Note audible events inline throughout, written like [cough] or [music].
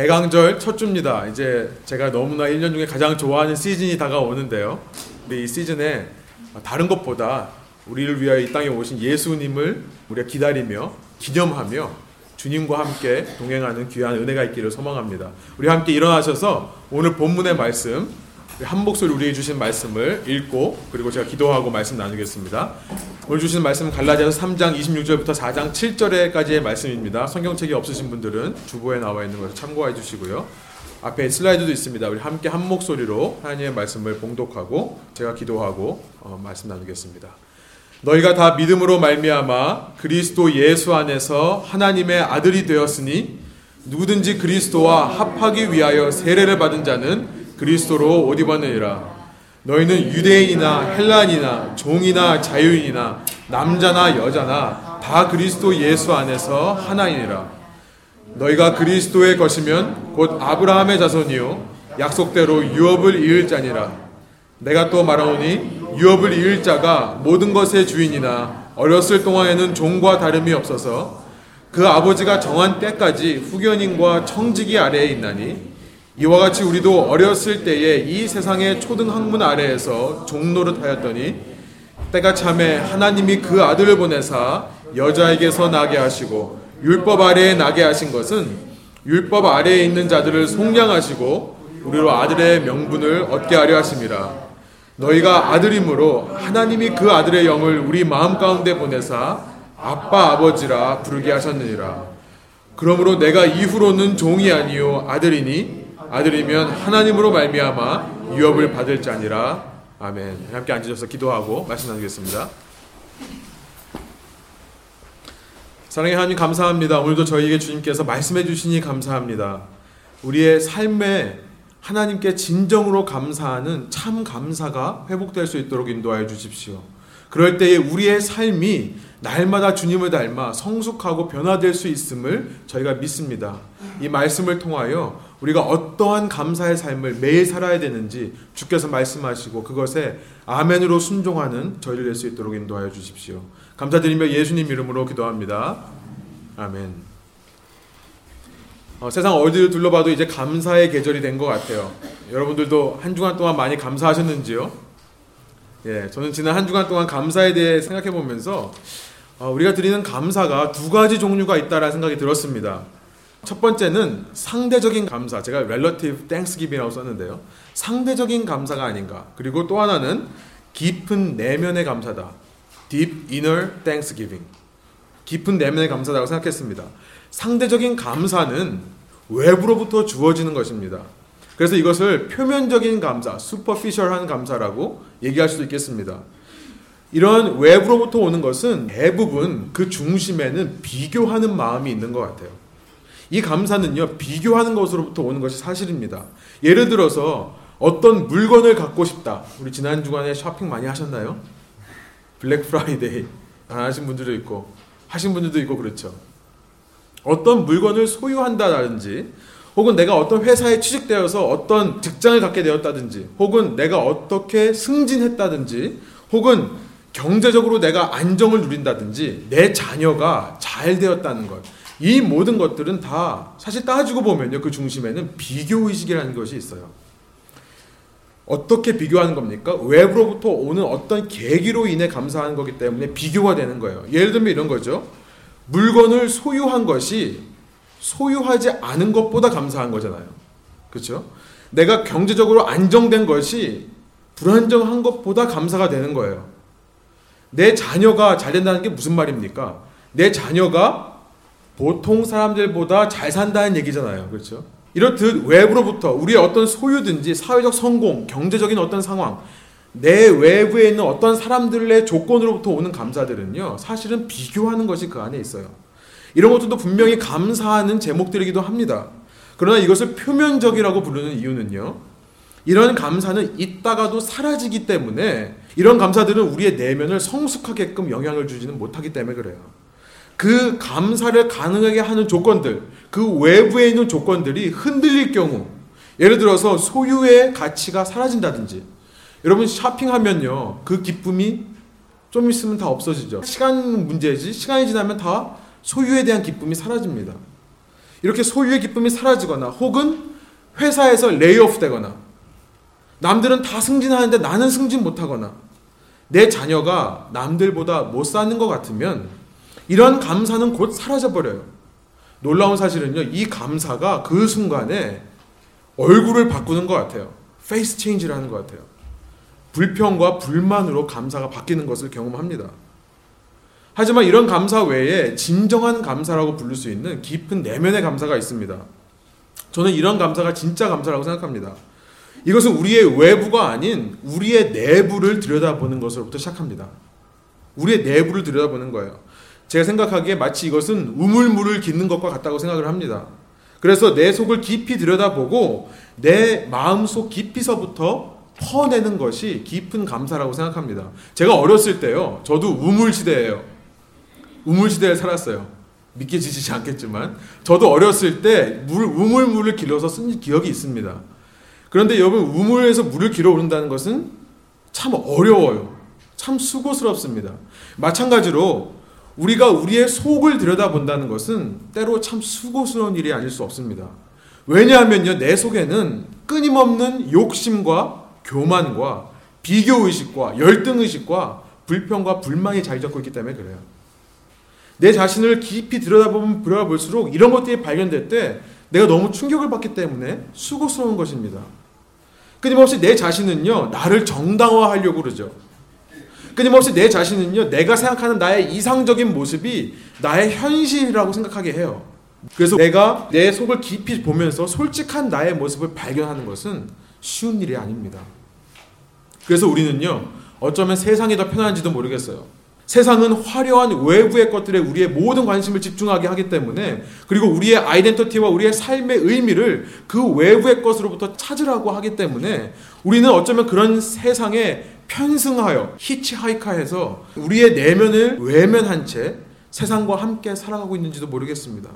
대강절 첫 주입니다. 이제 제가 너무나 1년 중에 가장 좋아하는 시즌이 다가오는데요. 근데 이 시즌에 다른 것보다 우리를 위하여 이 땅에 오신 예수님을 우리가 기다리며 기념하며 주님과 함께 동행하는 귀한 은혜가 있기를 소망합니다. 우리 함께 일어나셔서 오늘 본문의 말씀 한 목소리 우리에게 주신 말씀을 읽고 그리고 제가 기도하고 말씀 나누겠습니다. 오늘 주신 말씀은 갈라디아서 3장 26절부터 4장 7절까지의 말씀입니다. 성경책이 없으신 분들은 주보에 나와 있는 것을 참고해 주시고요. 앞에 슬라이드도 있습니다. 우리 함께 한 목소리로 하나님의 말씀을 봉독하고 제가 기도하고 어, 말씀 나누겠습니다. 너희가 다 믿음으로 말미암아 그리스도 예수 안에서 하나님의 아들이 되었으니 누구든지 그리스도와 합하기 위하여 세례를 받은 자는 그리스도로 옷 입었느니라. 너희는 유대인이나 헬란이나 종이나 자유인이나 남자나 여자나 다 그리스도 예수 안에서 하나이니라. 너희가 그리스도의 것이면 곧 아브라함의 자손이요 약속대로 유업을 이을 자니라. 내가 또 말하오니 유업을 이을 자가 모든 것의 주인이나 어렸을 동안에는 종과 다름이 없어서 그 아버지가 정한 때까지 후견인과 청지기 아래에 있나니 이와 같이 우리도 어렸을 때에 이 세상의 초등 학문 아래에서 종노릇 하였더니 때가 참에 하나님이 그 아들을 보내사 여자에게서 나게 하시고 율법 아래에 나게 하신 것은 율법 아래에 있는 자들을 속량하시고 우리로 아들의 명분을 얻게 하려 하심이라 너희가 아들이므로 하나님이 그 아들의 영을 우리 마음 가운데 보내사 아빠 아버지라 부르게 하셨느니라. 그러므로 내가 이후로는 종이 아니요 아들이니 아들이면 하나님으로 말미암아 유업을 받을 자니라. 아멘. 함께 앉으셔서 기도하고 말씀 나누겠습니다. 사랑의 하나님 감사합니다. 오늘도 저희에게 주님께서 말씀해 주시니 감사합니다. 우리의 삶에 하나님께 진정으로 감사하는 참 감사가 회복될 수 있도록 인도하여 주십시오. 그럴 때에 우리의 삶이 날마다 주님을 닮아 성숙하고 변화될 수 있음을 저희가 믿습니다. 이 말씀을 통하여 우리가 어떠한 감사의 삶을 매일 살아야 되는지 주께서 말씀하시고 그것에 아멘으로 순종하는 저희를 낼 수 있도록 인도하여 주십시오. 감사드리며 예수님 이름으로 기도합니다. 아멘. 어, 세상 어디를 둘러봐도 이제 감사의 계절이 된 것 같아요. 여러분들도 한 주간 동안 많이 감사하셨는지요? 예, 저는 지난 한 주간 동안 감사에 대해 생각해 보면서 어, 우리가 드리는 감사가 두 가지 종류가 있다라는 생각이 들었습니다. 첫 번째는 상대적인 감사. 제가 relative thanksgiving이라고 썼는데요. 상대적인 감사가 아닌가. 그리고 또 하나는 깊은 내면의 감사다. deep inner thanksgiving. 깊은 내면의 감사라고 생각했습니다. 상대적인 감사는 외부로부터 주어지는 것입니다. 그래서 이것을 표면적인 감사, superficial한 감사라고 얘기할 수도 있겠습니다. 이런 외부로부터 오는 것은 대부분 그 중심에는 비교하는 마음이 있는 것 같아요. 이 감사는요, 비교하는 것으로부터 오는 것이 사실입니다. 예를 들어서 어떤 물건을 갖고 싶다. 우리 지난 주간에 쇼핑 많이 하셨나요? Black Friday 안 하신 분들도 있고 하신 분들도 있고 그렇죠. 어떤 물건을 소유한다든지 혹은 내가 어떤 회사에 취직되어서 어떤 직장을 갖게 되었다든지 혹은 내가 어떻게 승진했다든지 혹은 경제적으로 내가 안정을 누린다든지 내 자녀가 잘 되었다는 것. 이 모든 것들은 다 사실 따지고 보면요. 그 중심에는 비교의식이라는 것이 있어요. 어떻게 비교하는 겁니까? 외부로부터 오는 어떤 계기로 인해 감사하는 거기 때문에 비교가 되는 거예요. 예를 들면 이런 거죠. 물건을 소유한 것이 소유하지 않은 것보다 감사한 거잖아요. 그렇죠? 내가 경제적으로 안정된 것이 불안정한 것보다 감사가 되는 거예요. 내 자녀가 잘 된다는 게 무슨 말입니까? 내 자녀가 보통 사람들보다 잘 산다는 얘기잖아요. 그렇죠? 이렇듯 외부로부터 우리의 어떤 소유든지 사회적 성공, 경제적인 어떤 상황, 내 외부에 있는 어떤 사람들의 조건으로부터 오는 감사들은요, 사실은 비교하는 것이 그 안에 있어요. 이런 것들도 분명히 감사하는 제목들이기도 합니다. 그러나 이것을 표면적이라고 부르는 이유는요, 이런 감사는 있다가도 사라지기 때문에 이런 감사들은 우리의 내면을 성숙하게끔 영향을 주지는 못하기 때문에 그래요. 그 감사를 가능하게 하는 조건들, 그 외부에 있는 조건들이 흔들릴 경우, 예를 들어서 소유의 가치가 사라진다든지, 여러분 쇼핑하면요, 그 기쁨이 좀 있으면 다 없어지죠. 시간 문제지, 시간이 지나면 다 소유에 대한 기쁨이 사라집니다. 이렇게 소유의 기쁨이 사라지거나 혹은 회사에서 layoff 되거나 남들은 다 승진하는데 나는 승진 못하거나 내 자녀가 남들보다 못 사는 것 같으면 이런 감사는 곧 사라져버려요. 놀라운 사실은요, 이 감사가 그 순간에 얼굴을 바꾸는 것 같아요. face change를 하는 것 같아요. 불평과 불만으로 감사가 바뀌는 것을 경험합니다. 하지만 이런 감사 외에 진정한 감사라고 부를 수 있는 깊은 내면의 감사가 있습니다. 저는 이런 감사가 진짜 감사라고 생각합니다. 이것은 우리의 외부가 아닌 우리의 내부를 들여다보는 것으로부터 시작합니다. 우리의 내부를 들여다보는 거예요. 제가 생각하기에 마치 이것은 우물물을 깃는 것과 같다고 생각을 합니다. 그래서 내 속을 깊이 들여다보고 내 마음속 깊이서부터 퍼내는 것이 깊은 감사라고 생각합니다. 제가 어렸을 때요, 저도 우물 시대예요. 우물 시대에 살았어요. 믿겨지지 않겠지만, 저도 어렸을 때 물, 우물물을 길러서 쓴 기억이 있습니다. 그런데 여러분, 우물에서 물을 길어 오른다는 것은 참 어려워요. 참 수고스럽습니다. 마찬가지로 우리가 우리의 속을 들여다본다는 것은 때로 참 수고스러운 일이 아닐 수 없습니다. 왜냐하면요, 내 속에는 끊임없는 욕심과 교만과 비교의식과 열등의식과 불평과 불만이 자리 잡고 있기 때문에 그래요. 내 자신을 깊이 들여다보면 들여다볼수록 이런 것들이 발견될 때 내가 너무 충격을 받기 때문에 수고스러운 것입니다. 끊임없이 내 자신은요, 나를 정당화하려고 그러죠. 끊임없이 내 자신은요, 내가 생각하는 나의 이상적인 모습이 나의 현실이라고 생각하게 해요. 그래서 내가 내 속을 깊이 보면서 솔직한 나의 모습을 발견하는 것은 쉬운 일이 아닙니다. 그래서 우리는요, 어쩌면 세상이 더 편한지도 모르겠어요. 세상은 화려한 외부의 것들에 우리의 모든 관심을 집중하게 하기 때문에 그리고 우리의 아이덴티티와 우리의 삶의 의미를 그 외부의 것으로부터 찾으라고 하기 때문에 우리는 어쩌면 그런 세상에 편승하여 히치하이카해서 우리의 내면을 외면한 채 세상과 함께 살아가고 있는지도 모르겠습니다.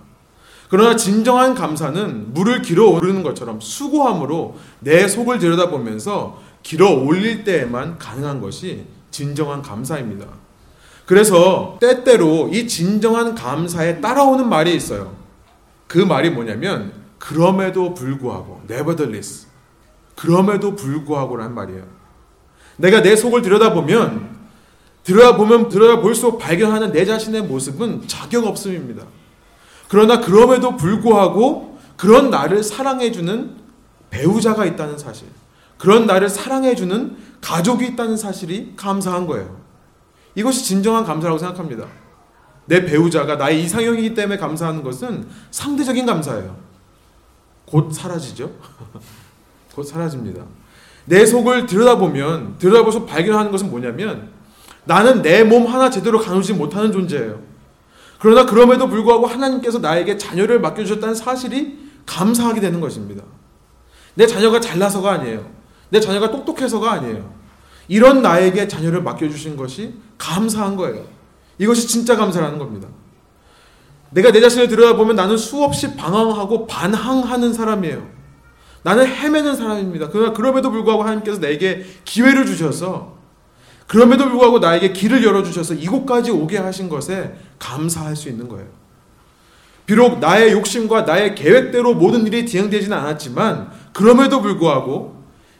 그러나 진정한 감사는 물을 길어 오르는 것처럼 수고함으로 내 속을 들여다보면서 길어 올릴 때에만 가능한 것이 진정한 감사입니다. 그래서 때때로 이 진정한 감사에 따라오는 말이 있어요. 그 말이 뭐냐면 그럼에도 불구하고 nevertheless 그럼에도 불구하고라는 말이에요. 내가 내 속을 들여다보면 들여다보면 들여다볼수록 발견하는 내 자신의 모습은 자격 없음입니다. 그러나 그럼에도 불구하고 그런 나를 사랑해주는 배우자가 있다는 사실, 그런 나를 사랑해주는 가족이 있다는 사실이 감사한 거예요. 이것이 진정한 감사라고 생각합니다. 내 배우자가 나의 이상형이기 때문에 감사하는 것은 상대적인 감사예요. 곧 사라지죠? [laughs] 곧 사라집니다. 내 속을 들여다보면 들여다보서 발견하는 것은 뭐냐면 나는 내 몸 하나 제대로 가누지 못하는 존재예요. 그러나 그럼에도 불구하고 하나님께서 나에게 자녀를 맡겨주셨다는 사실이 감사하게 되는 것입니다. 내 자녀가 잘나서가 아니에요. 내 자녀가 똑똑해서가 아니에요. 이런 나에게 자녀를 맡겨주신 것이 감사한 거예요. 이것이 진짜 감사라는 겁니다. 내가 내 자신을 들여다보면 나는 수없이 방황하고 반항하는 사람이에요. 나는 헤매는 사람입니다. 그러나 그럼에도 불구하고 하나님께서 내게 기회를 주셔서 그럼에도 불구하고 나에게 길을 열어주셔서 이곳까지 오게 하신 것에 감사할 수 있는 거예요. 비록 나의 욕심과 나의 계획대로 모든 일이 진행되지는 않았지만 그럼에도 불구하고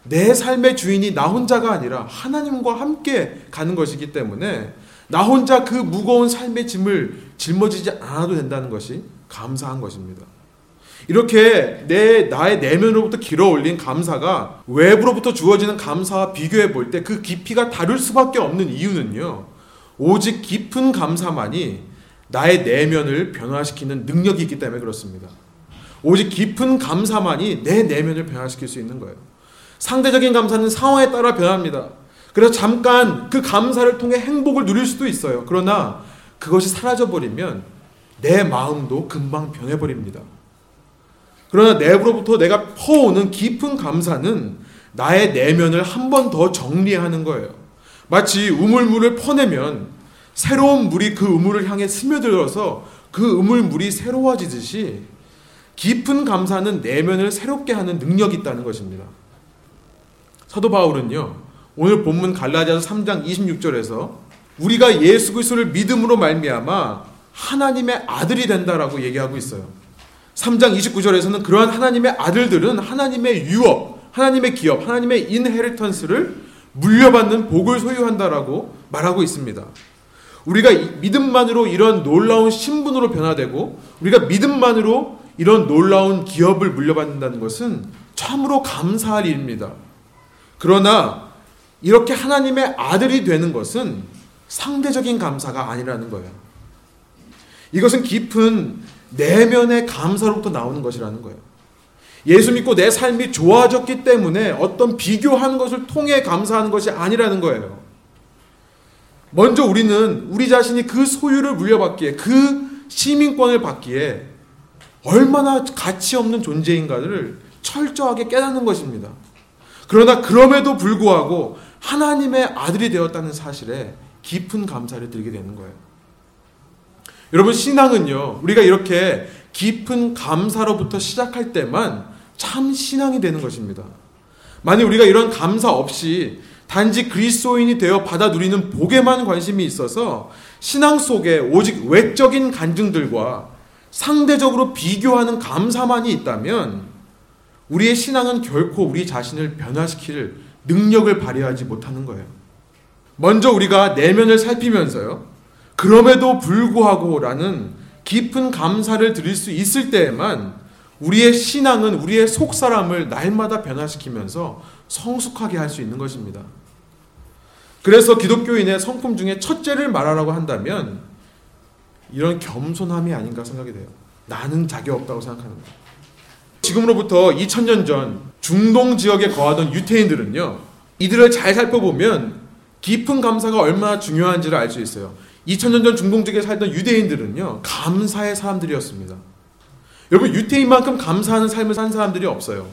내 삶의 주인이 나 혼자가 아니라 하나님과 함께 가는 것이기 때문에 나 혼자 그 무거운 삶의 짐을 짊어지지 않아도 된다는 것이 감사한 것입니다. 이렇게 내 나의 내면으로부터 길어 올린 감사가 외부로부터 주어지는 감사와 비교해 볼 때 그 깊이가 다를 수밖에 없는 이유는요. 오직 깊은 감사만이 나의 내면을 변화시키는 능력이 있기 때문에 그렇습니다. 오직 깊은 감사만이 내 내면을 변화시킬 수 있는 거예요. 상대적인 감사는 상황에 따라 변합니다. 그래서 잠깐 그 감사를 통해 행복을 누릴 수도 있어요. 그러나 그것이 사라져 버리면 내 마음도 금방 변해 버립니다. 그러나 내부로부터 내가 퍼오는 깊은 감사는 나의 내면을 한 번 더 정리하는 거예요. 마치 우물물을 퍼내면 새로운 물이 그 우물을 향해 스며들어서 그 우물물이 새로워지듯이 깊은 감사는 내면을 새롭게 하는 능력이 있다는 것입니다. 사도 바울은요. 오늘 본문 갈라디아서 3장 26절에서 우리가 예수 그리스도를 믿음으로 말미암아 하나님의 아들이 된다라고 얘기하고 있어요. 3장 29절에서는 그러한 하나님의 아들들은 하나님의 유업, 하나님의 기업, 하나님의 인헤리턴스를 물려받는 복을 소유한다라고 말하고 있습니다. 우리가 믿음만으로 이런 놀라운 신분으로 변화되고 우리가 믿음만으로 이런 놀라운 기업을 물려받는다는 것은 참으로 감사할 일입니다. 그러나 이렇게 하나님의 아들이 되는 것은 상대적인 감사가 아니라는 거예요. 이것은 깊은 내면의 감사로부터 나오는 것이라는 거예요. 예수 믿고 내 삶이 좋아졌기 때문에 어떤 비교하는 것을 통해 감사하는 것이 아니라는 거예요. 먼저 우리는 우리 자신이 그 소유를 물려받기에 그 시민권을 받기에 얼마나 가치 없는 존재인가를 철저하게 깨닫는 것입니다. 그러나 그럼에도 불구하고 하나님의 아들이 되었다는 사실에 깊은 감사를 드리게 되는 거예요. 여러분, 신앙은요, 우리가 이렇게 깊은 감사로부터 시작할 때만 참 신앙이 되는 것입니다. 만약 우리가 이런 감사 없이 단지 그리스도인이 되어 받아 누리는 복에만 관심이 있어서 신앙 속에 오직 외적인 간증들과 상대적으로 비교하는 감사만이 있다면 우리의 신앙은 결코 우리 자신을 변화시킬 능력을 발휘하지 못하는 거예요. 먼저 우리가 내면을 살피면서요. 그럼에도 불구하고라는 깊은 감사를 드릴 수 있을 때에만 우리의 신앙은 우리의 속 사람을 날마다 변화시키면서 성숙하게 할 수 있는 것입니다. 그래서 기독교인의 성품 중에 첫째를 말하라고 한다면 이런 겸손함이 아닌가 생각이 돼요. 나는 자격 없다고 생각하는 거예요. 지금으로부터 2000년 전 중동 지역에 거하던 유태인들은요. 이들을 잘 살펴보면 깊은 감사가 얼마나 중요한지를 알 수 있어요. 2000년 전 중동 지역에 살던 유대인들은요. 감사의 사람들이었습니다. 여러분 유태인만큼 감사하는 삶을 산 사람들이 없어요.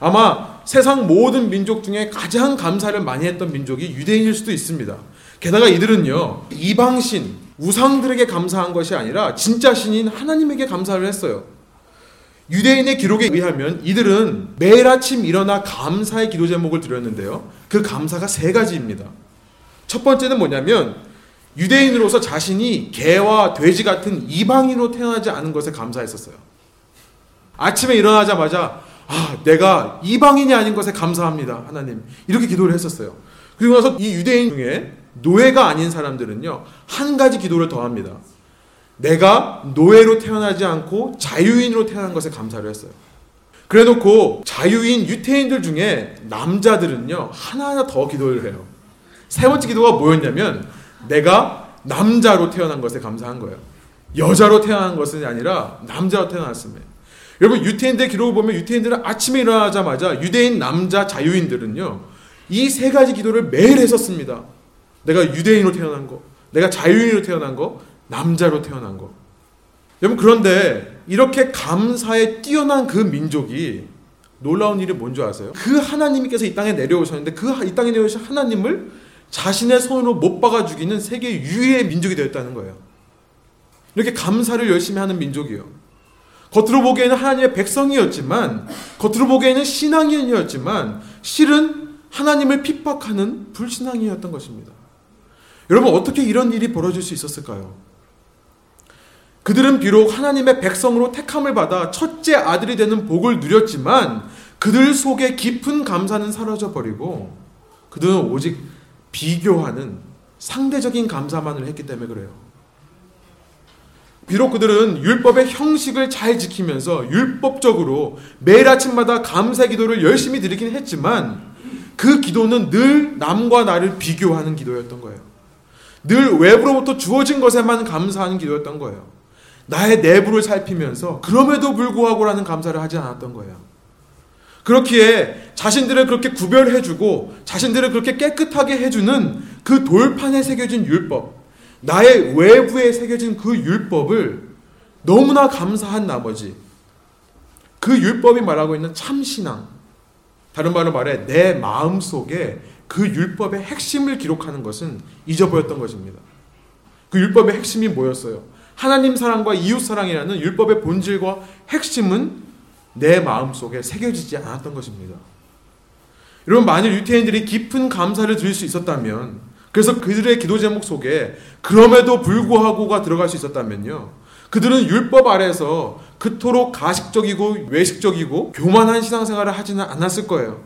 아마 세상 모든 민족 중에 가장 감사를 많이 했던 민족이 유대인일 수도 있습니다. 게다가 이들은요, 이방신, 우상들에게 감사한 것이 아니라 진짜 신인 하나님에게 감사를 했어요. 유대인의 기록에 의하면 이들은 매일 아침 일어나 감사의 기도 제목을 드렸는데요. 그 감사가 세 가지입니다. 첫 번째는 뭐냐면 유대인으로서 자신이 개와 돼지 같은 이방인으로 태어나지 않은 것에 감사했었어요. 아침에 일어나자마자 아, 내가 이방인이 아닌 것에 감사합니다. 하나님. 이렇게 기도를 했었어요. 그리고 나서 이 유대인 중에 노예가 아닌 사람들은요, 한 가지 기도를 더 합니다. 내가 노예로 태어나지 않고 자유인으로 태어난 것에 감사를 했어요. 그래 놓고 자유인 유태인들 중에 남자들은요, 하나하나 더 기도를 해요. 세 번째 기도가 뭐였냐면, 내가 남자로 태어난 것에 감사한 거예요. 여자로 태어난 것은 아니라 남자로 태어났습니다. 여러분 유태인들 기록을 보면 유태인들은 아침에 일어나자마자 유대인 남자 자유인들은요 이 세 가지 기도를 매일 했었습니다. 내가 유대인으로 태어난 거, 내가 자유인으로 태어난 거, 남자로 태어난 거. 여러분 그런데 이렇게 감사에 뛰어난 그 민족이 놀라운 일이 뭔지 아세요? 그 하나님께서 이 땅에 내려오셨는데 그 이 땅에 내려오신 하나님을 자신의 손으로 못 박아 죽이는 세계 유일의 민족이 되었다는 거예요. 이렇게 감사를 열심히 하는 민족이요. 겉으로 보기에는 하나님의 백성이었지만, 겉으로 보기에는 신앙인이었지만, 실은 하나님을 핍박하는 불신앙이었던 것입니다. 여러분, 어떻게 이런 일이 벌어질 수 있었을까요? 그들은 비록 하나님의 백성으로 택함을 받아 첫째 아들이 되는 복을 누렸지만, 그들 속에 깊은 감사는 사라져 버리고, 그들은 오직 비교하는 상대적인 감사만을 했기 때문에 그래요. 비록 그들은 율법의 형식을 잘 지키면서 율법적으로 매일 아침마다 감사 기도를 열심히 드리긴 했지만 그 기도는 늘 남과 나를 비교하는 기도였던 거예요. 늘 외부로부터 주어진 것에만 감사하는 기도였던 거예요. 나의 내부를 살피면서 그럼에도 불구하고라는 감사를 하지 않았던 거예요. 그렇기에 자신들을 그렇게 구별해주고 자신들을 그렇게 깨끗하게 해주는 그 돌판에 새겨진 율법, 나의 외부에 새겨진 그 율법을 너무나 감사한 나머지 그 율법이 말하고 있는 참신앙 다른 말로 말해 내 마음 속에 그 율법의 핵심을 기록하는 것은 잊어버렸던 것입니다. 그 율법의 핵심이 뭐였어요? 하나님 사랑과 이웃 사랑이라는 율법의 본질과 핵심은 내 마음 속에 새겨지지 않았던 것입니다. 여러분 만일 유태인들이 깊은 감사를 드릴 수 있었다면 그래서 그들의 기도 제목 속에 그럼에도 불구하고가 들어갈 수 있었다면요. 그들은 율법 아래서 그토록 가식적이고 외식적이고 교만한 신앙생활을 하지는 않았을 거예요.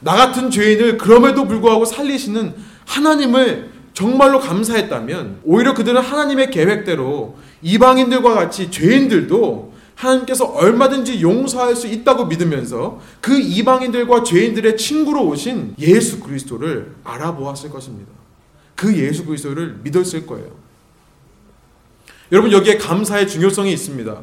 나 같은 죄인을 그럼에도 불구하고 살리시는 하나님을 정말로 감사했다면 오히려 그들은 하나님의 계획대로 이방인들과 같이 죄인들도 하나님께서 얼마든지 용서할 수 있다고 믿으면서 그 이방인들과 죄인들의 친구로 오신 예수 그리스도를 알아보았을 것입니다. 그 예수 그리스도를 믿었을 거예요. 여러분 여기에 감사의 중요성이 있습니다.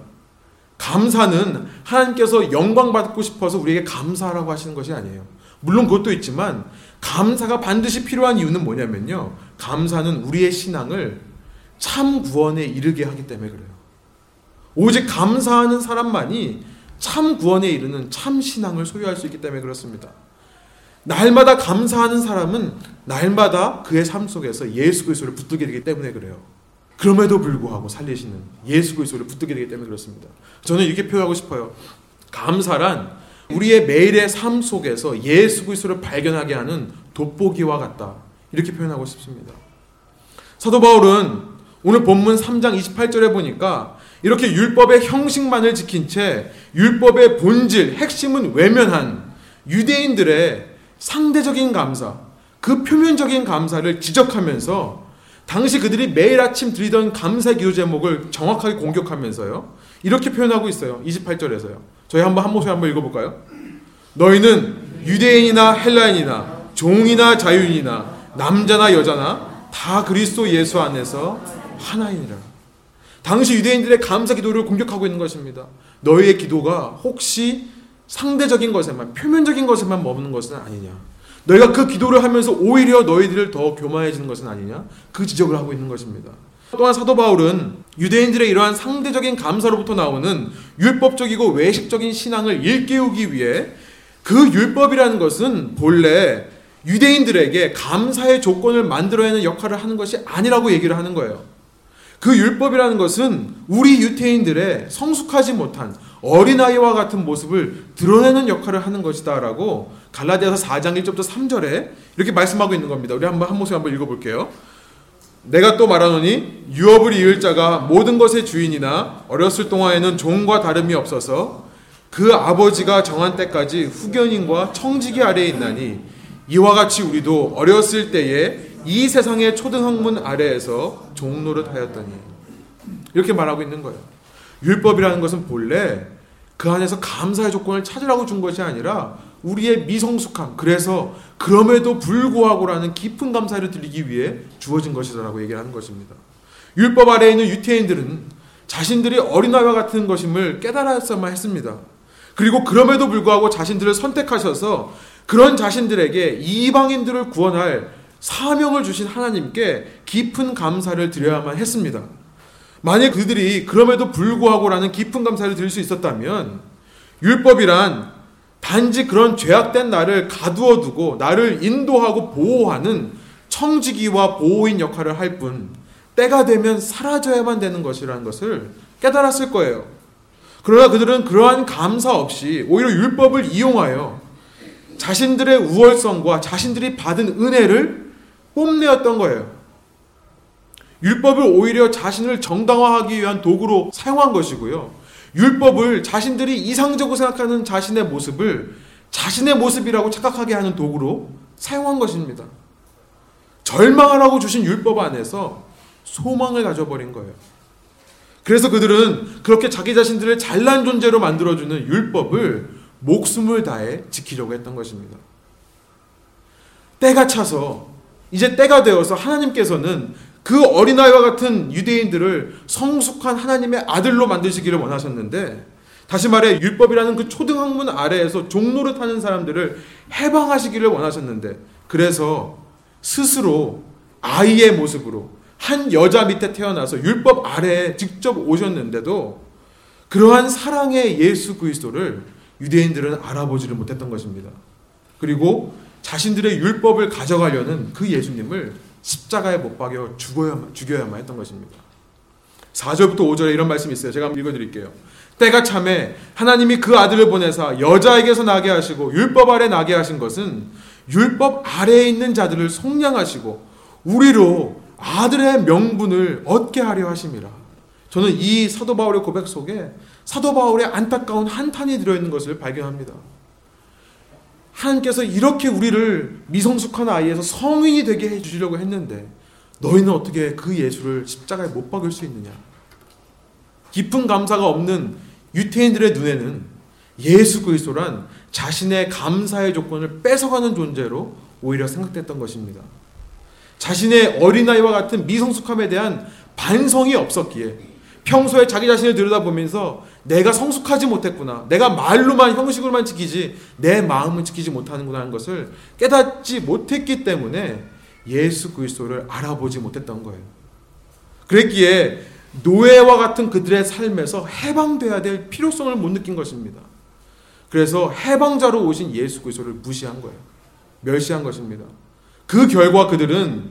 감사는 하나님께서 영광 받고 싶어서 우리에게 감사하라고 하시는 것이 아니에요. 물론 그것도 있지만 감사가 반드시 필요한 이유는 뭐냐면요. 감사는 우리의 신앙을 참 구원에 이르게 하기 때문에 그래요. 오직 감사하는 사람만이 참 구원에 이르는 참 신앙을 소유할 수 있기 때문에 그렇습니다. 날마다 감사하는 사람은 날마다 그의 삶 속에서 예수 그리스도를 붙들게 되기 때문에 그래요. 그럼에도 불구하고 살리시는 예수 그리스도를 붙들게 되기 때문에 그렇습니다. 저는 이렇게 표현하고 싶어요. 감사란 우리의 매일의 삶 속에서 예수 그리스도를 발견하게 하는 돋보기와 같다. 이렇게 표현하고 싶습니다. 사도 바울은 오늘 본문 3장 28절에 보니까 이렇게 율법의 형식만을 지킨 채 율법의 본질, 핵심은 외면한 유대인들의 상대적인 감사, 그 표면적인 감사를 지적하면서 당시 그들이 매일 아침 드리던 감사 기도 제목을 정확하게 공격하면서요. 이렇게 표현하고 있어요. 28절에서요. 저희 한번 한 목소리 한번 읽어볼까요? 너희는 유대인이나 헬라인이나 종이나 자유인이나 남자나 여자나 다 그리스도 예수 안에서 하나이니라. 당시 유대인들의 감사 기도를 공격하고 있는 것입니다. 너희의 기도가 혹시 상대적인 것에만 표면적인 것에만 머무는 것은 아니냐. 너희가 그 기도를 하면서 오히려 너희들을 더 교만해지는 것은 아니냐. 그 지적을 하고 있는 것입니다. 또한 사도 바울은 유대인들의 이러한 상대적인 감사로부터 나오는 율법적이고 외식적인 신앙을 일깨우기 위해 그 율법이라는 것은 본래 유대인들에게 감사의 조건을 만들어내는 역할을 하는 것이 아니라고 얘기를 하는 거예요. 그 율법이라는 것은 우리 유태인들의 성숙하지 못한 어린아이와 같은 모습을 드러내는 역할을 하는 것이다라고 갈라디아서 4장 1절부터 3절에 이렇게 말씀하고 있는 겁니다. 우리 한번 한 모습 한번 읽어 볼게요. 내가 또 말하노니 유업을 이을 자가 모든 것의 주인이나 어렸을 동안에는 종과 다름이 없어서 그 아버지가 정한 때까지 후견인과 청지기 아래에 있나니 이와 같이 우리도 어렸을 때에 이 세상의 초등학문 아래에서 종노릇 하였더니 이렇게 말하고 있는 거예요. 율법이라는 것은 본래 그 안에서 감사의 조건을 찾으라고 준 것이 아니라 우리의 미성숙함 그래서 그럼에도 불구하고라는 깊은 감사를 드리기 위해 주어진 것이다라고 얘기를 하는 것입니다. 율법 아래에 있는 유태인들은 자신들이 어린아이와 같은 것임을 깨달았어야만 했습니다. 그리고 그럼에도 불구하고 자신들을 선택하셔서 그런 자신들에게 이방인들을 구원할 사명을 주신 하나님께 깊은 감사를 드려야만 했습니다. 만약 그들이 그럼에도 불구하고라는 깊은 감사를 드릴 수 있었다면 율법이란 단지 그런 죄악된 나를 가두어 두고 나를 인도하고 보호하는 청지기와 보호인 역할을 할 뿐 때가 되면 사라져야만 되는 것이라는 것을 깨달았을 거예요. 그러나 그들은 그러한 감사 없이 오히려 율법을 이용하여 자신들의 우월성과 자신들이 받은 은혜를 뽐내었던 거예요. 율법을 오히려 자신을 정당화하기 위한 도구로 사용한 것이고요. 율법을 자신들이 이상적으로 생각하는 자신의 모습을 자신의 모습이라고 착각하게 하는 도구로 사용한 것입니다. 절망하라고 주신 율법 안에서 소망을 가져버린 거예요. 그래서 그들은 그렇게 자기 자신들을 잘난 존재로 만들어주는 율법을 목숨을 다해 지키려고 했던 것입니다. 때가 차서 이제 때가 되어서 하나님께서는 그 어린아이와 같은 유대인들을 성숙한 하나님의 아들로 만드시기를 원하셨는데 다시 말해 율법이라는 그 초등학문 아래에서 종로를 타는 사람들을 해방하시기를 원하셨는데 그래서 스스로 아이의 모습으로 한 여자 밑에 태어나서 율법 아래에 직접 오셨는데도 그러한 사랑의 예수 그리스도를 유대인들은 알아보지를 못했던 것입니다. 그리고 자신들의 율법을 가져가려는 그 예수님을 십자가에 못 박여 죽어야만, 죽여야만 했던 것입니다. 4절부터 5절에 이런 말씀이 있어요. 제가 한번 읽어드릴게요. 때가 참에 하나님이 그 아들을 보내사 여자에게서 나게 하시고 율법 아래 나게 하신 것은 율법 아래에 있는 자들을 속량하시고 우리로 아들의 명분을 얻게 하려 하심이라. 저는 이 사도 바울의 고백 속에 사도 바울의 안타까운 한탄이 들어있는 것을 발견합니다. 하나님께서 이렇게 우리를 미성숙한 아이에서 성인이 되게 해주시려고 했는데 너희는 어떻게 그 예수를 십자가에 못 박을 수 있느냐? 깊은 감사가 없는 유태인들의 눈에는 예수 그리스도란 자신의 감사의 조건을 뺏어가는 존재로 오히려 생각됐던 것입니다. 자신의 어린아이와 같은 미성숙함에 대한 반성이 없었기에 평소에 자기 자신을 들여다보면서 내가 성숙하지 못했구나. 내가 말로만 형식으로만 지키지 내 마음은 지키지 못하는구나 하는 것을 깨닫지 못했기 때문에 예수 그리스도를 알아보지 못했던 거예요. 그랬기에 노예와 같은 그들의 삶에서 해방돼야 될 필요성을 못 느낀 것입니다. 그래서 해방자로 오신 예수 그리스도를 무시한 거예요. 멸시한 것입니다. 그 결과 그들은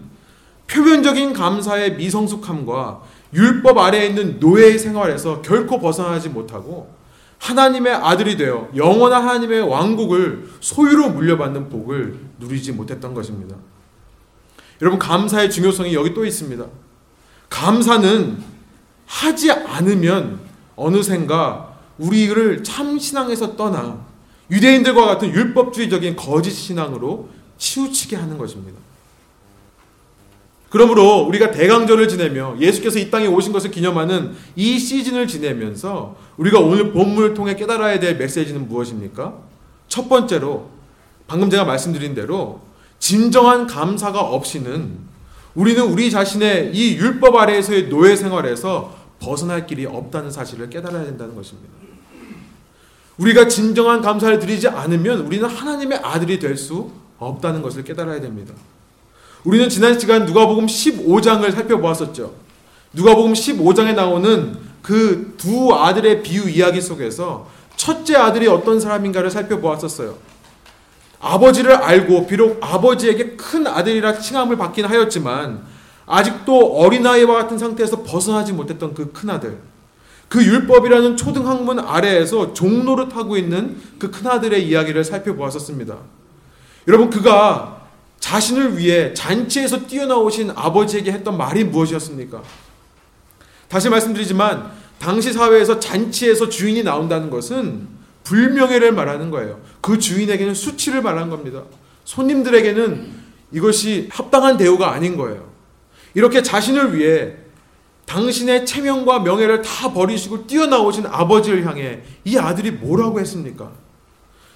표면적인 감사의 미성숙함과 율법 아래에 있는 노예의 생활에서 결코 벗어나지 못하고 하나님의 아들이 되어 영원한 하나님의 왕국을 소유로 물려받는 복을 누리지 못했던 것입니다. 여러분 감사의 중요성이 여기 또 있습니다. 감사는 하지 않으면 어느샌가 우리를 참 신앙에서 떠나 유대인들과 같은 율법주의적인 거짓 신앙으로 치우치게 하는 것입니다. 그러므로 우리가 대강절을 지내며 예수께서 이 땅에 오신 것을 기념하는 이 시즌을 지내면서 우리가 오늘 본문을 통해 깨달아야 될 메시지는 무엇입니까? 첫 번째로 방금 제가 말씀드린 대로 진정한 감사가 없이는 우리는 우리 자신의 이 율법 아래에서의 노예 생활에서 벗어날 길이 없다는 사실을 깨달아야 된다는 것입니다. 우리가 진정한 감사를 드리지 않으면 우리는 하나님의 아들이 될 수 없다는 것을 깨달아야 됩니다. 우리는 지난 시간 누가복음 15장을 살펴보았었죠. 누가복음 15장에 나오는 그 두 아들의 비유 이야기 속에서 첫째 아들이 어떤 사람인가를 살펴보았었어요. 아버지를 알고 비록 아버지에게 큰 아들이라 칭함을 받긴 하였지만 아직도 어린아이와 같은 상태에서 벗어나지 못했던 그 큰 아들. 그 율법이라는 초등 학문 아래에서 종로를 타고 있는 그 큰 아들의 이야기를 살펴보았었습니다. 여러분 그가 자신을 위해 잔치에서 뛰어나오신 아버지에게 했던 말이 무엇이었습니까? 다시 말씀드리지만 당시 사회에서 잔치에서 주인이 나온다는 것은 불명예를 말하는 거예요. 그 주인에게는 수치를 말하는 겁니다. 손님들에게는 이것이 합당한 대우가 아닌 거예요. 이렇게 자신을 위해 당신의 체면과 명예를 다 버리시고 뛰어나오신 아버지를 향해 이 아들이 뭐라고 했습니까?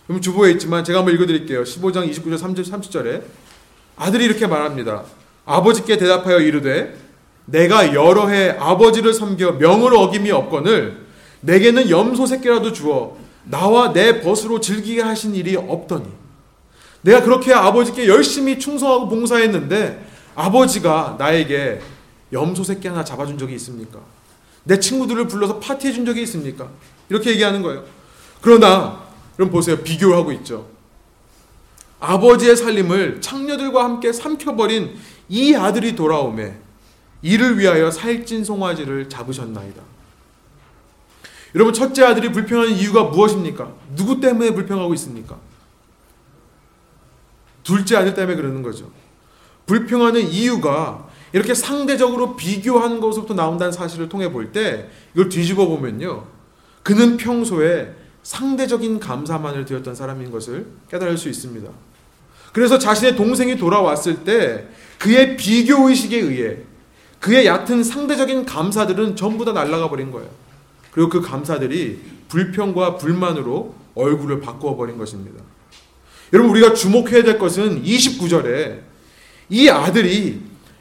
그럼 주보에 있지만 제가 한번 읽어드릴게요. 15장 29절 3절 30절에 아들이 이렇게 말합니다. 아버지께 대답하여 이르되 내가 여러 해 아버지를 섬겨 명을 어김이 없거늘 내게는 염소 새끼라도 주어 나와 내 벗으로 즐기게 하신 일이 없더니 내가 그렇게 아버지께 열심히 충성하고 봉사했는데 아버지가 나에게 염소 새끼 하나 잡아준 적이 있습니까? 내 친구들을 불러서 파티해 준 적이 있습니까? 이렇게 얘기하는 거예요. 그러나 그럼 보세요. 비교를 하고 있죠. 아버지의 살림을 창녀들과 함께 삼켜버린 이 아들이 돌아오매 이를 위하여 살찐 송아지를 잡으셨나이다. 여러분 첫째 아들이 불평하는 이유가 무엇입니까? 누구 때문에 불평하고 있습니까? 둘째 아들 때문에 그러는 거죠. 불평하는 이유가 이렇게 상대적으로 비교하는 것부터 나온다는 사실을 통해 볼 때 이걸 뒤집어 보면요. 그는 평소에 상대적인 감사만을 드렸던 사람인 것을 깨달을 수 있습니다. 그래서 자신의 동생이 돌아왔을 때 그의 비교 의식에 의해 그의 얕은 상대적인 감사들은 전부 다 날아가 버린 거예요. 그리고 그 감사들이 불평과 불만으로 얼굴을 바꾸어 버린 것입니다. 여러분 우리가 주목해야 될 것은 29절에 이 아들이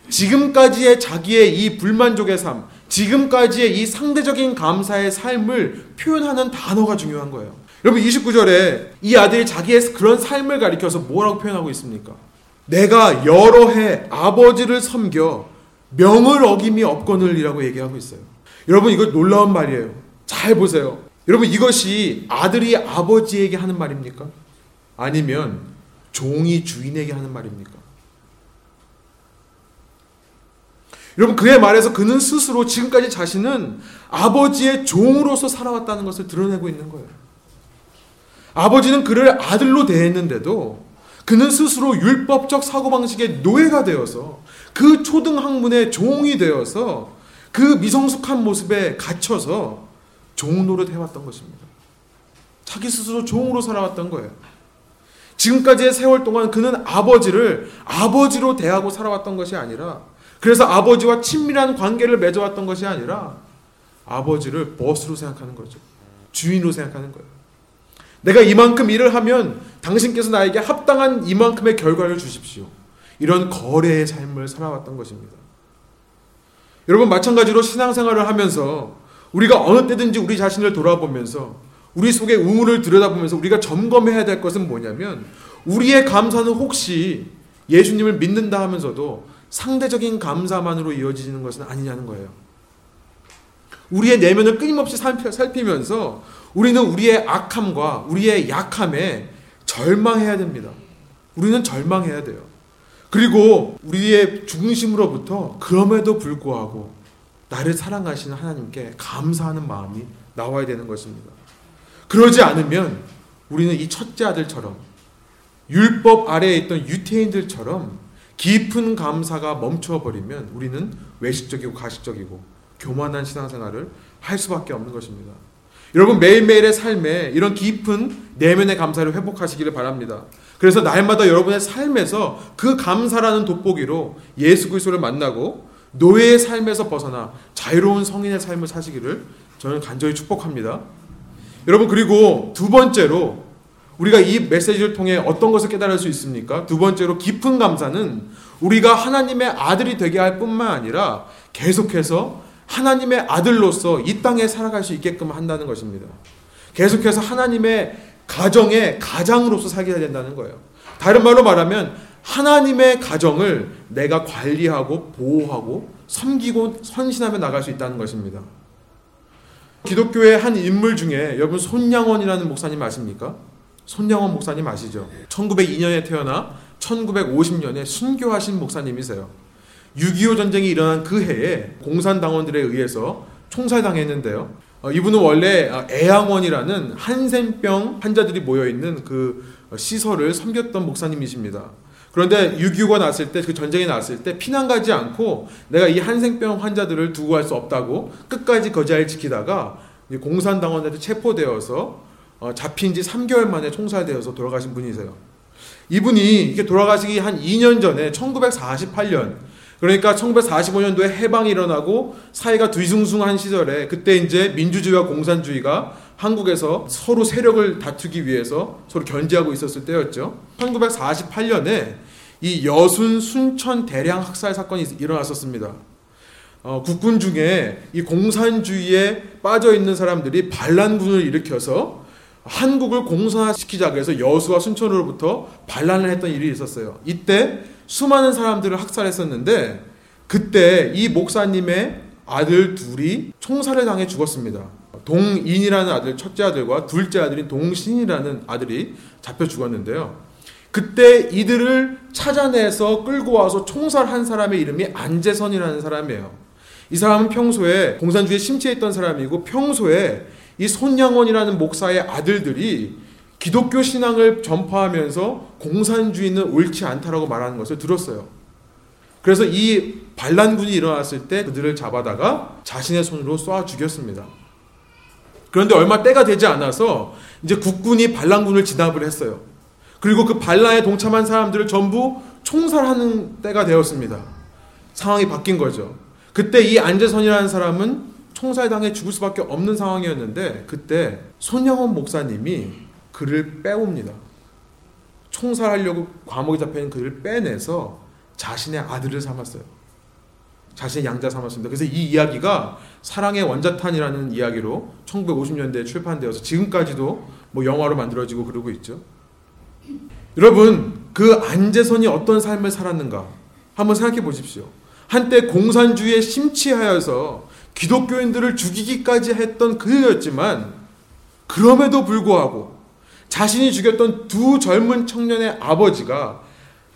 지금까지의 자기의 이 불만족의 삶, 지금까지의 이 상대적인 감사의 삶을 표현하는 단어가 중요한 거예요. 여러분 29절에 이 아들이 자기의 그런 삶을 가리켜서 뭐라고 표현하고 있습니까? 내가 여러 해 아버지를 섬겨 명을 어김이 없거늘이라고 얘기하고 있어요. 여러분 이거 놀라운 말이에요. 잘 보세요. 여러분 이것이 아들이 아버지에게 하는 말입니까? 아니면 종이 주인에게 하는 말입니까? 여러분 그의 말에서 그는 스스로 지금까지 자신은 아버지의 종으로서 살아왔다는 것을 드러내고 있는 거예요. 아버지는 그를 아들로 대했는데도 그는 스스로 율법적 사고방식의 노예가 되어서 그 초등학문의 종이 되어서 그 미성숙한 모습에 갇혀서 종 노릇 해왔던 것입니다. 자기 스스로 종으로 살아왔던 거예요. 지금까지의 세월 동안 그는 아버지를 아버지로 대하고 살아왔던 것이 아니라 그래서 아버지와 친밀한 관계를 맺어왔던 것이 아니라 아버지를 버스로 생각하는 거죠. 주인으로 생각하는 거예요. 내가 이만큼 일을 하면 당신께서 나에게 합당한 이만큼의 결과를 주십시오. 이런 거래의 삶을 살아왔던 것입니다. 여러분 마찬가지로 신앙생활을 하면서 우리가 어느 때든지 우리 자신을 돌아보면서 우리 속의 우물을 들여다보면서 우리가 점검해야 될 것은 뭐냐면 우리의 감사는 혹시 예수님을 믿는다 하면서도 상대적인 감사만으로 이어지는 것은 아니냐는 거예요. 우리의 내면을 끊임없이 살피면서 우리는 우리의 악함과 우리의 약함에 절망해야 됩니다. 우리는 절망해야 돼요. 그리고 우리의 중심으로부터 그럼에도 불구하고 나를 사랑하시는 하나님께 감사하는 마음이 나와야 되는 것입니다. 그러지 않으면 우리는 이 첫째 아들처럼 율법 아래에 있던 유태인들처럼 깊은 감사가 멈춰버리면 우리는 외식적이고 가식적이고 교만한 신앙생활을 할 수밖에 없는 것입니다. 여러분 매일매일의 삶에 이런 깊은 내면의 감사를 회복하시기를 바랍니다. 그래서 날마다 여러분의 삶에서 그 감사라는 돋보기로 예수 그리스도를 만나고 노예의 삶에서 벗어나 자유로운 성인의 삶을 사시기를 저는 간절히 축복합니다. 여러분 그리고 두 번째로 우리가 이 메시지를 통해 어떤 것을 깨달을 수 있습니까? 두 번째로 깊은 감사는 우리가 하나님의 아들이 되게 할 뿐만 아니라 계속해서 하나님의 아들로서 이 땅에 살아갈 수 있게끔 한다는 것입니다. 계속해서 하나님의 가정의 가장으로서 살게 된다는 거예요. 다른 말로 말하면 하나님의 가정을 내가 관리하고 보호하고 섬기고 선신하며 나갈 수 있다는 것입니다. 기독교의 한 인물 중에 여러분 손양원이라는 목사님 아십니까? 손양원 목사님 아시죠? 1902년에 태어나 1950년에 순교하신 목사님이세요. 6.25 전쟁이 일어난 그 해에 공산당원들에 의해서 총살당했는데요. 어, 이분은 원래 어, 애양원이라는 한센병 환자들이 모여 있는 그 시설을 섬겼던 목사님이십니다. 그런데 6.25가 났을 때, 그 전쟁이 났을 때 피난 가지 않고 내가 이 한센병 환자들을 두고 갈수 없다고 끝까지 그 자리를 지키다가 공산당원한테 체포되어서 어, 잡힌 지 3개월 만에 총살되어서 돌아가신 분이세요. 이분이 이렇게 돌아가시기 한 2년 전에 1948년 그러니까 1945년도에 해방이 일어나고 사회가 뒤숭숭한 시절에 그때 이제 민주주의와 공산주의가 한국에서 서로 세력을 다투기 위해서 서로 견제하고 있었을 때였죠. 1948년에 이 여순 순천 대량 학살 사건이 일어났었습니다. 어, 국군 중에 이 공산주의에 빠져 있는 사람들이 반란군을 일으켜서 한국을 공산화시키자 그래서 여수와 순천으로부터 반란을 했던 일이 있었어요. 이때 수많은 사람들을 학살했었는데 그때 이 목사님의 아들 둘이 총살을 당해 죽었습니다. 동인이라는 아들 첫째 아들과 둘째 아들인 동신이라는 아들이 잡혀 죽었는데요. 그때 이들을 찾아내서 끌고 와서 총살한 사람의 이름이 안재선이라는 사람이에요. 이 사람은 평소에 공산주의에 심취했던 사람이고 평소에 이 손양원이라는 목사의 아들들이 기독교 신앙을 전파하면서 공산주의는 옳지 않다라고 말하는 것을 들었어요. 그래서 이 반란군이 일어났을 때 그들을 잡아다가 자신의 손으로 쏴 죽였습니다. 그런데 얼마 때가 되지 않아서 이제 국군이 반란군을 진압을 했어요. 그리고 그 반란에 동참한 사람들을 전부 총살하는 때가 되었습니다. 상황이 바뀐 거죠. 그때 이 안재선이라는 사람은 총살당해 죽을 수밖에 없는 상황이었는데 그때 손영원 목사님이 그를 빼옵니다. 총살하려고 과목에 잡혀있는 그를 빼내서 자신의 아들을 삼았어요. 자신의 양자 삼았습니다. 그래서 이 이야기가 사랑의 원자탄이라는 이야기로 1950년대에 출판되어서 지금까지도 뭐 영화로 만들어지고 그러고 있죠. 여러분, 그 안재선이 어떤 삶을 살았는가 한번 생각해 보십시오. 한때 공산주의에 심취하여서 기독교인들을 죽이기까지 했던 그였지만 그럼에도 불구하고 자신이 죽였던 두 젊은 청년의 아버지가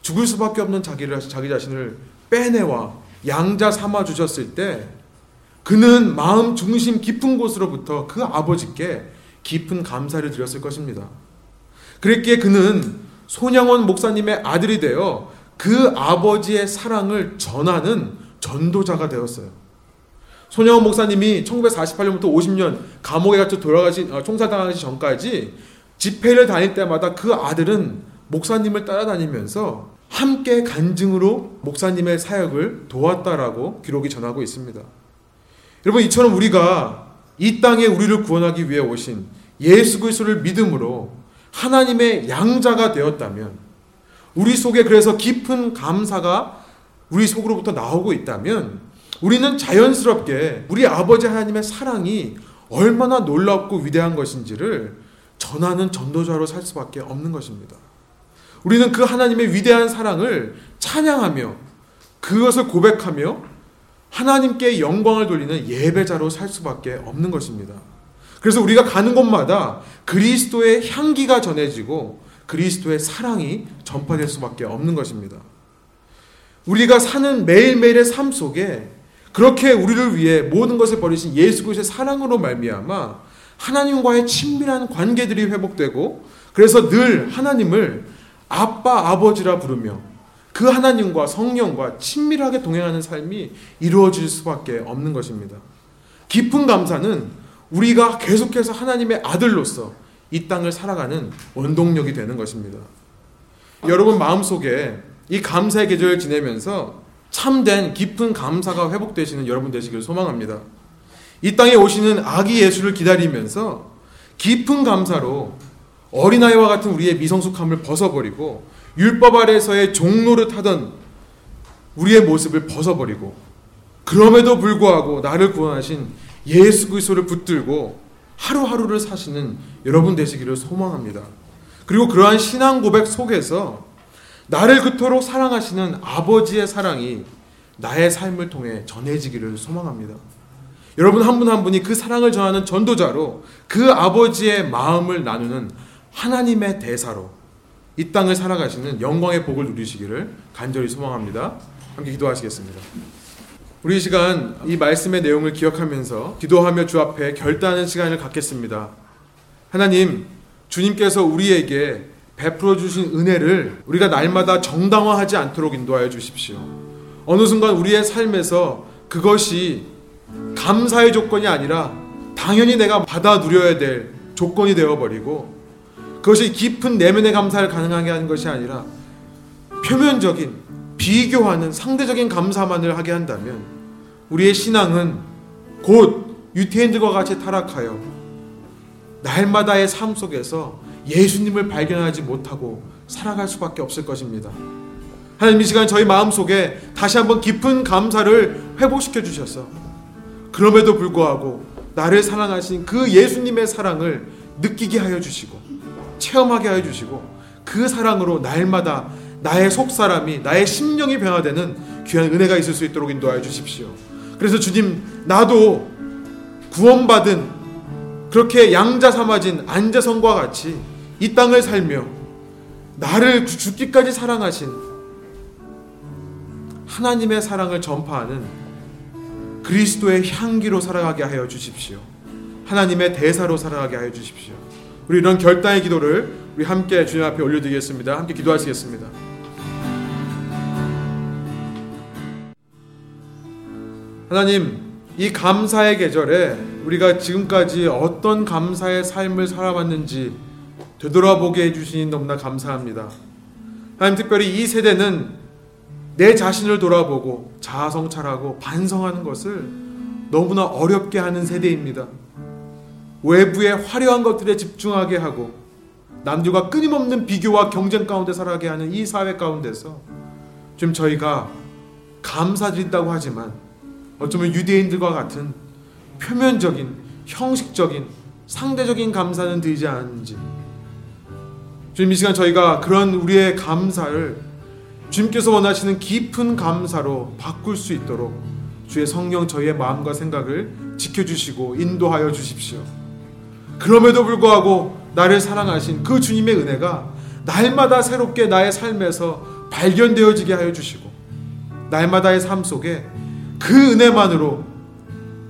죽을 수밖에 없는 자기를 자기 자신을 빼내와 양자 삼아 주셨을 때 그는 마음 중심 깊은 곳으로부터 그 아버지께 깊은 감사를 드렸을 것입니다. 그랬기에 그는 손양원 목사님의 아들이 되어 그 아버지의 사랑을 전하는 전도자가 되었어요. 손영원 목사님이 1948년부터 50년 감옥에 갇혀 돌아가시 어, 총살당하기 전까지 집회를 다닐 때마다 그 아들은 목사님을 따라다니면서 함께 간증으로 목사님의 사역을 도왔다라고 기록이 전하고 있습니다. 여러분 이처럼 우리가 이 땅에 우리를 구원하기 위해 오신 예수 그리스도를 믿음으로 하나님의 양자가 되었다면 우리 속에 그래서 깊은 감사가 우리 속으로부터 나오고 있다면 우리는 자연스럽게 우리 아버지 하나님의 사랑이 얼마나 놀랍고 위대한 것인지를 전하는 전도자로 살 수밖에 없는 것입니다. 우리는 그 하나님의 위대한 사랑을 찬양하며 그것을 고백하며 하나님께 영광을 돌리는 예배자로 살 수밖에 없는 것입니다. 그래서 우리가 가는 곳마다 그리스도의 향기가 전해지고 그리스도의 사랑이 전파될 수밖에 없는 것입니다. 우리가 사는 매일매일의 삶 속에 그렇게 우리를 위해 모든 것을 버리신 예수 그리스도의 사랑으로 말미암아 하나님과의 친밀한 관계들이 회복되고 그래서 늘 하나님을 아빠 아버지라 부르며 그 하나님과 성령과 친밀하게 동행하는 삶이 이루어질 수밖에 없는 것입니다. 깊은 감사는 우리가 계속해서 하나님의 아들로서 이 땅을 살아가는 원동력이 되는 것입니다. 여러분 마음속에 이 감사의 계절을 지내면서 참된 깊은 감사가 회복되시는 여러분 되시길 소망합니다. 이 땅에 오시는 아기 예수를 기다리면서 깊은 감사로 어린아이와 같은 우리의 미성숙함을 벗어버리고 율법 아래서의 종로를 타던 우리의 모습을 벗어버리고 그럼에도 불구하고 나를 구원하신 예수 그리스도를 붙들고 하루하루를 사시는 여러분 되시기를 소망합니다. 그리고 그러한 신앙 고백 속에서 나를 그토록 사랑하시는 아버지의 사랑이 나의 삶을 통해 전해지기를 소망합니다. 여러분 한 분한 한 분이 그 사랑을 전하는 전도자로 그 아버지의 마음을 나누는 하나님의 대사로 이 땅을 살아가시는 영광의 복을 누리시기를 간절히 소망합니다. 함께 기도하시겠습니다. 우리 시간 이 말씀의 내용을 기억하면서 기도하며 주 앞에 결단하는 시간을 갖겠습니다. 하나님, 주님께서 우리에게 베풀어 주신 은혜를 우리가 날마다 정당화하지 않도록 인도하여 주십시오. 어느 순간 우리의 삶에서 그것이 감사의 조건이 아니라 당연히 내가 받아 누려야 될 조건이 되어 버리고 그것이 깊은 내면의 감사를 가능하게 하는 것이 아니라 표면적인 비교하는 상대적인 감사만을 하게 한다면 우리의 신앙은 곧 유태인들과 같이 타락하여 날마다의 삶 속에서 예수님을 발견하지 못하고 살아갈 수밖에 없을 것입니다. 하나님 이 시간 저희 마음 속에 다시 한번 깊은 감사를 회복시켜 주셔서 그럼에도 불구하고 나를 사랑하신 그 예수님의 사랑을 느끼게 하여 주시고 체험하게 하여 주시고 그 사랑으로 날마다 나의 속사람이 나의 심령이 변화되는 귀한 은혜가 있을 수 있도록 인도하여 주십시오. 그래서 주님 나도 구원받은 그렇게 양자 삼아진 안자성과 같이 이 땅을 살며 나를 죽기까지 사랑하신 하나님의 사랑을 전파하는 그리스도의 향기로 살아가게 하여 주십시오. 하나님의 대사로 살아가게 하여 주십시오. 우리 이런 결단의 기도를 우리 함께 주님 앞에 올려드리겠습니다. 함께 기도하시겠습니다. 하나님, 이 감사의 계절에 우리가 지금까지 어떤 감사의 삶을 살아왔는지 되돌아보게 해주시니 너무나 감사합니다. 하나님 특별히 이 세대는 내 자신을 돌아보고 자아성찰하고 반성하는 것을 너무나 어렵게 하는 세대입니다. 외부의 화려한 것들에 집중하게 하고 남들과 끊임없는 비교와 경쟁 가운데 살아가게 하는 이 사회 가운데서 좀 저희가 감사드린다고 하지만 어쩌면 유대인들과 같은 표면적인 형식적인 상대적인 감사는 들지 않는지 주님 이 시간 저희가 그런 우리의 감사를 주님께서 원하시는 깊은 감사로 바꿀 수 있도록 주의 성령 저희의 마음과 생각을 지켜주시고 인도하여 주십시오. 그럼에도 불구하고 나를 사랑하신 그 주님의 은혜가 날마다 새롭게 나의 삶에서 발견되어지게 하여 주시고 날마다의 삶 속에 그 은혜만으로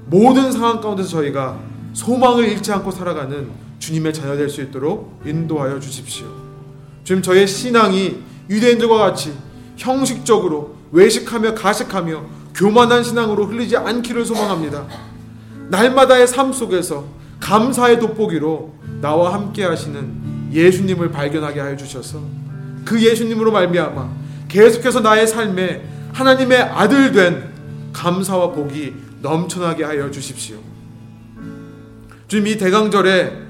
모든 상황 가운데서 저희가 소망을 잃지 않고 살아가는 주님의 자녀 될 수 있도록 인도하여 주십시오. 주님 저의 신앙이 유대인들과 같이 형식적으로 외식하며 가식하며 교만한 신앙으로 흘리지 않기를 소망합니다. 날마다의 삶 속에서 감사의 돋보기로 나와 함께 하시는 예수님을 발견하게 하여 주셔서 그 예수님으로 말미암아 계속해서 나의 삶에 하나님의 아들 된 감사와 복이 넘쳐나게 하여 주십시오. 주님 이 대강절에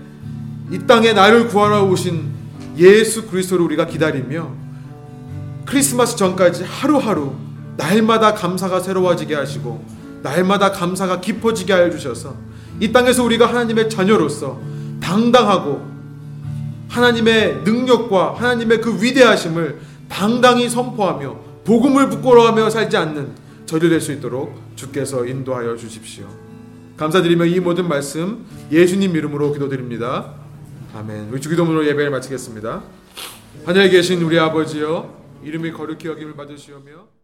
이 땅에 나를 구하러 오신 예수 그리스도를 우리가 기다리며 크리스마스 전까지 하루하루 날마다 감사가 새로워지게 하시고 날마다 감사가 깊어지게 하여 주셔서 이 땅에서 우리가 하나님의 자녀로서 당당하고 하나님의 능력과 하나님의 그 위대하심을 당당히 선포하며 복음을 부끄러워하며 살지 않는 저리 될수 있도록 주께서 인도하여 주십시오. 감사드리며 이 모든 말씀 예수님 이름으로 기도드립니다. 아멘. 우리 주기도문으로 예배를 마치겠습니다. 하늘에 계신 우리 아버지여 이름이 거룩히 여김을 받으시오며